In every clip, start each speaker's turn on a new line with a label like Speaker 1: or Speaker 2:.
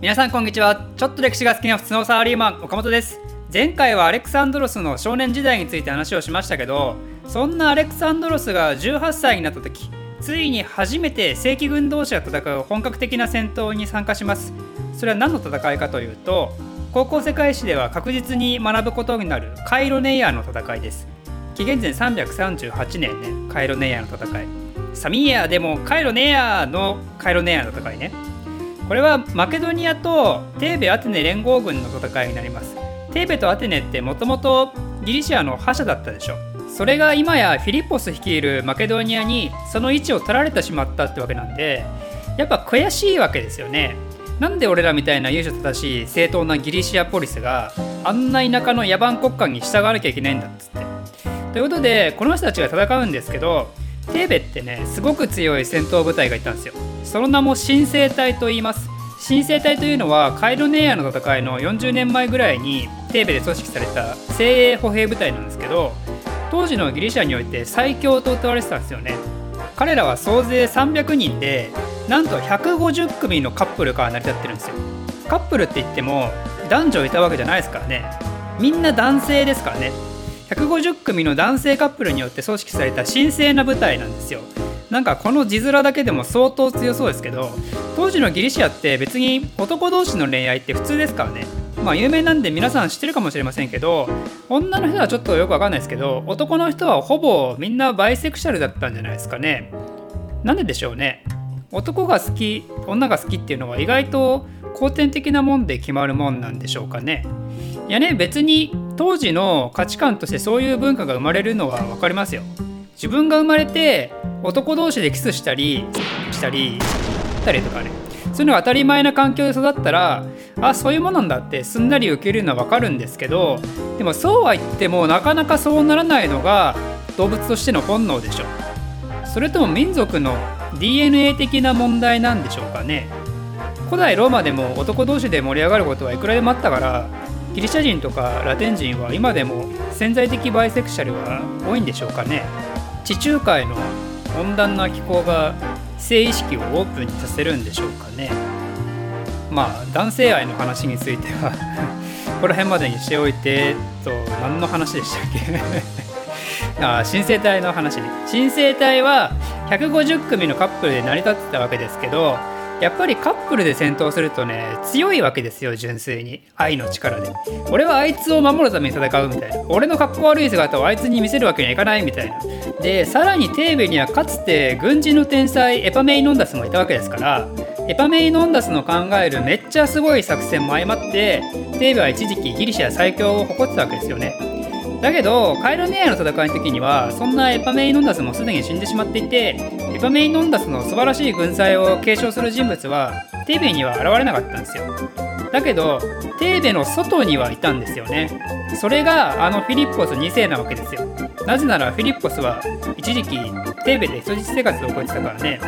Speaker 1: 皆さんこんにちは。ちょっと歴史が好きな普通のサラリーマン岡本です。前回はアレクサンドロスの少年時代について話をしましたけどそんなアレクサンドロスが18歳になった時ついに初めて正規軍同士が戦う本格的な戦闘に参加します。それは何の戦いかというと高校世界史では確実に学ぶことになるカイロネイアの戦いです。紀元前338年ねカイロネイアの戦い。サミーヤでもカイロネイアのカイロネイアの戦いね。これはマケドニアとテーベ・アテネ連合軍の戦いになります。テーベとアテネってもともとギリシアの覇者だったでしょ。それが今やフィリッポス率いるマケドニアにその位置を取られてしまったってわけなんでやっぱ悔しいわけですよね。なんで俺らみたいな優勝正しい正当なギリシアポリスがあんな田舎の野蛮国家に従わなきゃいけないんだっつって。ということでこの人たちが戦うんですけどテーベってねすごく強い戦闘部隊がいたんですよ。その名も新生隊と言います。新生隊というのはカイロネイアの戦いの40年前ぐらいにテーベで組織された精鋭歩兵部隊なんですけど当時のギリシャにおいて最強と謳われてたんですよね。彼らは総勢300人でなんと150組のカップルから成り立ってるんですよ。カップルって言っても男女いたわけじゃないですからね。みんな男性ですからね。150組の男性カップルによって組織された神聖な部隊なんですよ。なんかこの字面だけでも相当強そうですけど当時のギリシアって別に男同士の恋愛って普通ですからね。まあ有名なんで皆さん知ってるかもしれませんけど女の人はちょっとよくわかんないですけど男の人はほぼみんなバイセクシャルだったんじゃないですかね。なんででしょうね。男が好き女が好きっていうのは意外と後天的なもんで決まるもんなんでしょうかね。いやね別に当時の価値観としてそういう文化が生まれるのは分かりますよ。自分が生まれて男同士でキスしたりしたりしたりとかね。そういうのが当たり前な環境で育ったらあそういうものなんだってすんなり受けるのは分かるんですけどでもそうは言ってもなかなかそうならないのが動物としての本能でしょ。それとも民族の DNA 的な問題なんでしょうかね。古代ローマでも男同士で盛り上がることはいくらでもあったからギリシャ人とかラテン人は今でも潜在的バイセクシャルは多いんでしょうかね。地中海の温暖な気候が性意識をオープンにさせるんでしょうかね。まあ男性愛の話については ここら辺までにしておいてと何の話でしたっけ？あ新生体の話ね。新生体は150組のカップルで成り立ってたわけですけどやっぱりカップルで戦闘するとね強いわけですよ純粋に。愛の力で。俺はあいつを守るために戦うみたいな。俺の格好悪い姿をあいつに見せるわけにはいかないみたいな。でさらにテーベにはかつて軍人の天才エパメイノンダスもいたわけですから。エパメイノンダスの考えるめっちゃすごい作戦も相まってテーベは一時期ギリシャ最強を誇ってたわけですよね。だけどカイロネアの戦いの時にはそんなエパメイノンダスもすでに死んでしまっていてエパメイノンダスの素晴らしい軍隊を継承する人物はテーベには現れなかったんですよ。だけどテーベの外にはいたんですよね。それがあのフィリッポス2世なわけですよ。なぜならフィリッポスは一時期テーベで人質生活を送ってたからね。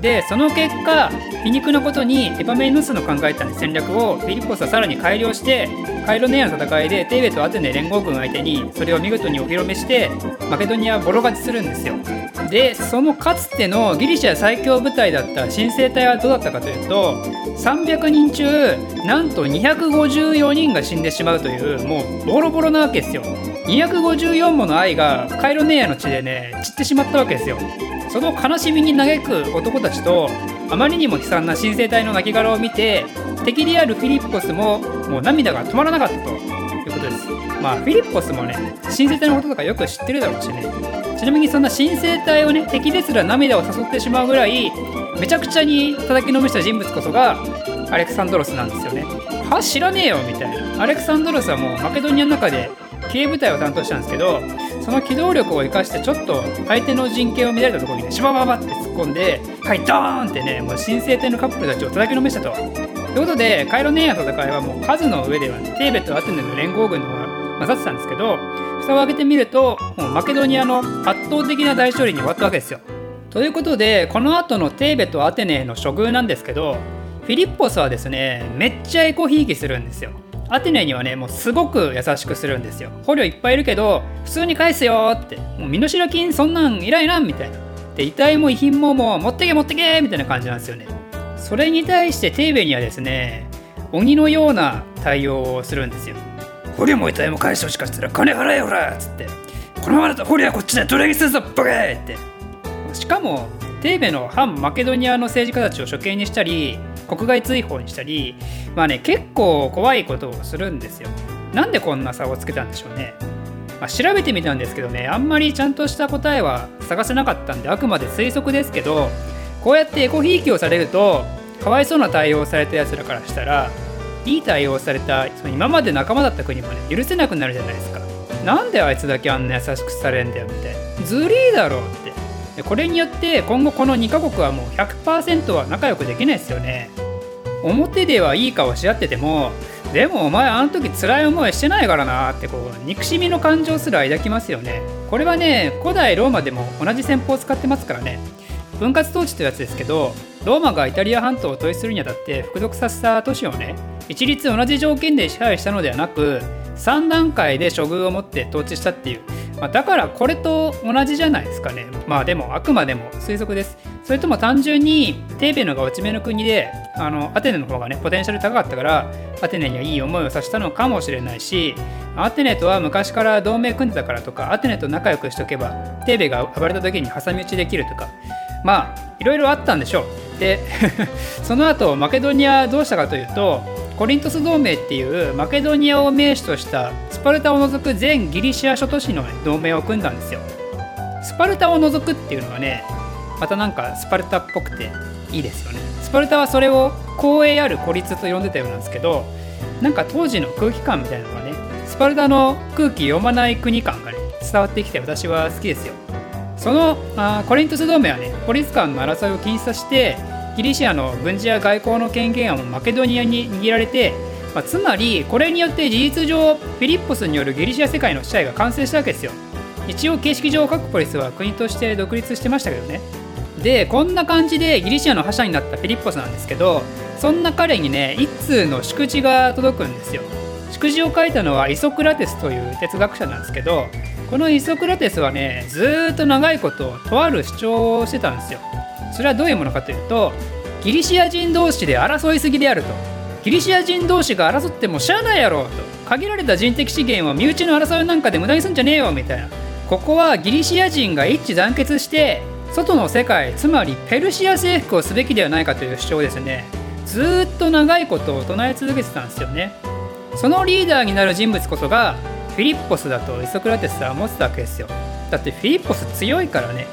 Speaker 1: でその結果皮肉なことにエパメイノスの考えた戦略をフィリッポスはさらに改良してカイロネアの戦いでテーベとアテネ連合軍相手にそれを見事にお披露目してマケドニアボロ勝ちするんですよ。でそのかつてのギリシャ最強部隊だった新生隊はどうだったかというと300人中なんと254人が死んでしまうというもうボロボロなわけですよ。254もの愛がカイロネイアの地でね散ってしまったわけですよ。その悲しみに嘆く男たちとあまりにも悲惨な新生隊の亡骸を見て敵であるフィリッポスももう涙が止まらなかったということです。まあフィリッポスもね新生隊のこととかよく知ってるだろうしね。ちなみにそんな新生隊をね敵ですら涙を誘ってしまうぐらいめちゃくちゃに叩きのめした人物こそがアレクサンドロスなんですよね。は知らねえよみたいな。アレクサンドロスはもうマケドニアの中で警部隊を担当したんですけどその機動力を生かしてちょっと相手の陣形を乱れたところにねシバババって突っ込んではいドーンってねもう新生隊のカップルたちを叩きのめしたと。ということでカイロネイアの戦いはもう数の上では、ね、テーベとアテネの連合軍の方が勝ってたんですけど蓋を開けてみるともうマケドニアの圧倒的な大勝利に終わったわけですよ。ということでこの後のテーベとアテネの処遇なんですけどフィリッポスはですねめっちゃエコひいきするんですよ。アテネにはねもうすごく優しくするんですよ。捕虜いっぱいいるけど普通に返すよって。もう身代金そんなんいらいらんみたいな。で遺体も遺品ももう持ってけ持ってけみたいな感じなんですよね。それに対してテーベにはですね鬼のような対応をするんですよ。捕虜も遺体も返してほしかったら金払えよらっつって。このままだと捕虜はこっちで奴隷にするぞバカーって。しかもテーベの反マケドニアの政治家たちを処刑にしたり国外追放にしたりまあね結構怖いことをするんですよ。なんでこんな差をつけたんでしょうね、まあ、調べてみたんですけどねあんまりちゃんとした答えは探せなかったんであくまで推測ですけどこうやってエコひいきをされるとかわいそうな対応をされたやつらからしたらいい対応されたその今まで仲間だった国もね許せなくなるじゃないですか。なんであいつだけあんな優しくされんだよみたいな。ずりーだろって。でこれによって今後この2カ国はもう100%は仲良くできないですよね。表ではいい顔し合っててもでもお前あの時辛い思いしてないからなってこう憎しみの感情すら抱きますよね。これはね古代ローマでも同じ戦法を使ってますからね。分割統治というやつですけどローマがイタリア半島を統一するにあたって複属させた都市をね一律同じ条件で支配したのではなく3段階で処遇を持って統治したっていうまあ、だからこれと同じじゃないですかね。まあでもあくまでも推測です。それとも単純にテーベのが落ち目の国であのアテネの方がねポテンシャル高かったからアテネにはいい思いをさせたのかもしれないしアテネとは昔から同盟組んでたからとかアテネと仲良くしとけばテーベが暴れた時に挟み撃ちできるとか。まあいろいろあったんでしょう。で その後マケドニアどうしたかというとコリントス同盟っていうマケドニアを名手としたスパルタを除く全ギリシア諸都市の同盟を組んだんですよ。スパルタを除くっていうのはねまたなんかスパルタっぽくていいですよね。スパルタはそれを公営ある孤立と呼んでたようなんですけどなんか当時の空気感みたいなのがねスパルタの空気読まない国感がね伝わってきて私は好きですよ。そのあコリントス同盟はね孤立感の争いを禁止させてギリシアの軍事や外交の権限はマケドニアに握られて、まあ、つまりこれによって事実上フィリッポスによるギリシア世界の支配が完成したわけですよ。一応形式上各ポリスは国として独立してましたけどね。でこんな感じでギリシアの覇者になったフィリッポスなんですけどそんな彼にね一通の祝辞が届くんですよ。祝辞を書いたのはイソクラテスという哲学者なんですけどこのイソクラテスはねずっと長いこととある主張をしてたんですよ。それはどういうものかというとギリシア人同士で争いすぎであると。ギリシア人同士が争ってもしゃあないやろと。限られた人的資源を身内の争いなんかで無駄にすんじゃねえよみたいな。ここはギリシア人が一致団結して外の世界つまりペルシア征服をすべきではないかという主張ですね。ずっと長いことを唱え続けてたんですよね。そのリーダーになる人物こそがフィリッポスだとイソクラテスは思ってたわけですよ。だってフィリッポス強いからね。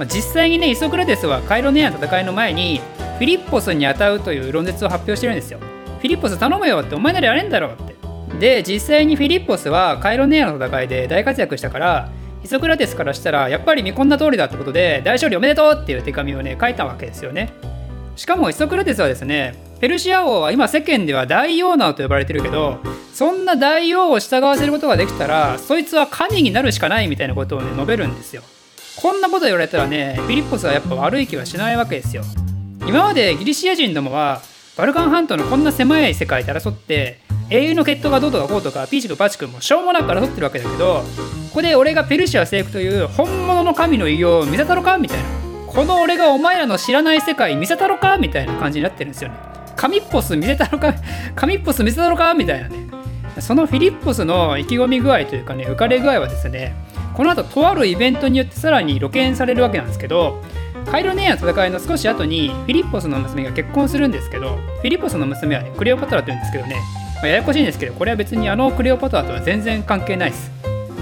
Speaker 1: まあ、実際にねイソクラテスはカイロネアの戦いの前にフィリッポスに当たうという論説を発表してるんですよ。フィリッポス頼むよってお前ならやれんだろって。で実際にフィリッポスはカイロネアの戦いで大活躍したからイソクラテスからしたらやっぱり見込んだ通りだってことで大勝利おめでとうっていう手紙をね書いたわけですよね。しかもイソクラテスはですねペルシア王は今世間では大王などと呼ばれてるけどそんな大王を従わせることができたらそいつは神になるしかないみたいなことをね述べるんですよ。こんなこと言われたらねフィリッポスはやっぱ悪い気はしないわけですよ。今までギリシア人どもはバルカン半島のこんな狭い世界で争って英雄の決闘がどうとかこうとかピーチクパチクもしょうもなく争ってるわけだけどここで俺がペルシア征服という本物の神の偉業を見せたろかみたいな。この俺がお前らの知らない世界見せたろかみたいな感じになってるんですよね。神っぽす見せたろか 神っぽす見せたろかみたいなね。そのフィリッポスの意気込み具合というかね浮かれ具合はですねこの後とあるイベントによってさらに露見されるわけなんですけどカイロネアの戦いの少し後にフィリッポスの娘が結婚するんですけどフィリッポスの娘はねクレオパトラというんですけどね、まあ、ややこしいんですけどこれは別にあのクレオパトラとは全然関係ないです。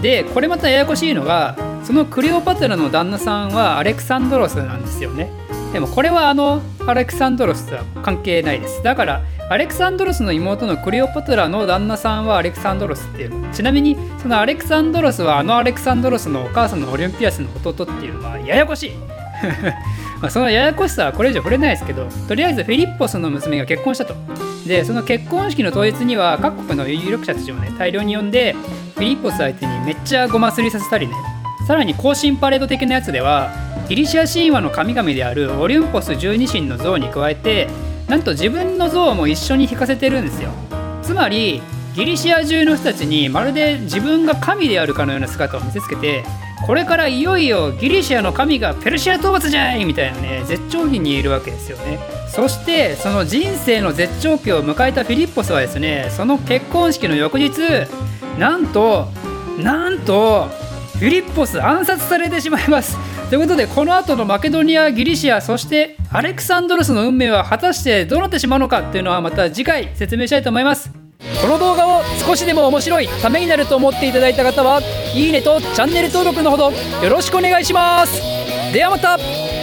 Speaker 1: でこれまたややこしいのがそのクレオパトラの旦那さんはアレクサンドロスなんですよね。でもこれはあのアレクサンドロスとは関係ないです。だからアレクサンドロスの妹のクレオパトラの旦那さんはアレクサンドロスっていうちなみにそのアレクサンドロスはあのアレクサンドロスのお母さんのオリンピアスの弟っていうのはややこしい。まそのややこしさはこれ以上触れないですけどとりあえずフィリッポスの娘が結婚したと。でその結婚式の当日には各国の有力者たちをね大量に呼んでフィリッポス相手にめっちゃごますりさせたりね。さらに行進パレード的なやつではギリシア神話の神々であるオリュンポス十二神の像に加えてなんと自分の像も一緒に引かせてるんですよ。つまりギリシア中の人たちにまるで自分が神であるかのような姿を見せつけてこれからいよいよギリシアの神がペルシア討伐じゃい!みたいなね絶頂期にいるわけですよね。そしてその人生の絶頂期を迎えたフィリッポスはですねその結婚式の翌日なんとなんとフィリッポス暗殺されてしまいます。ということでこの後のマケドニアギリシアそしてアレクサンドロスの運命は果たしてどうなってしまうのかっていうのはまた次回説明したいと思います。この動画を少しでも面白いためになると思っていただいた方はいいねとチャンネル登録のほどよろしくお願いします。ではまた。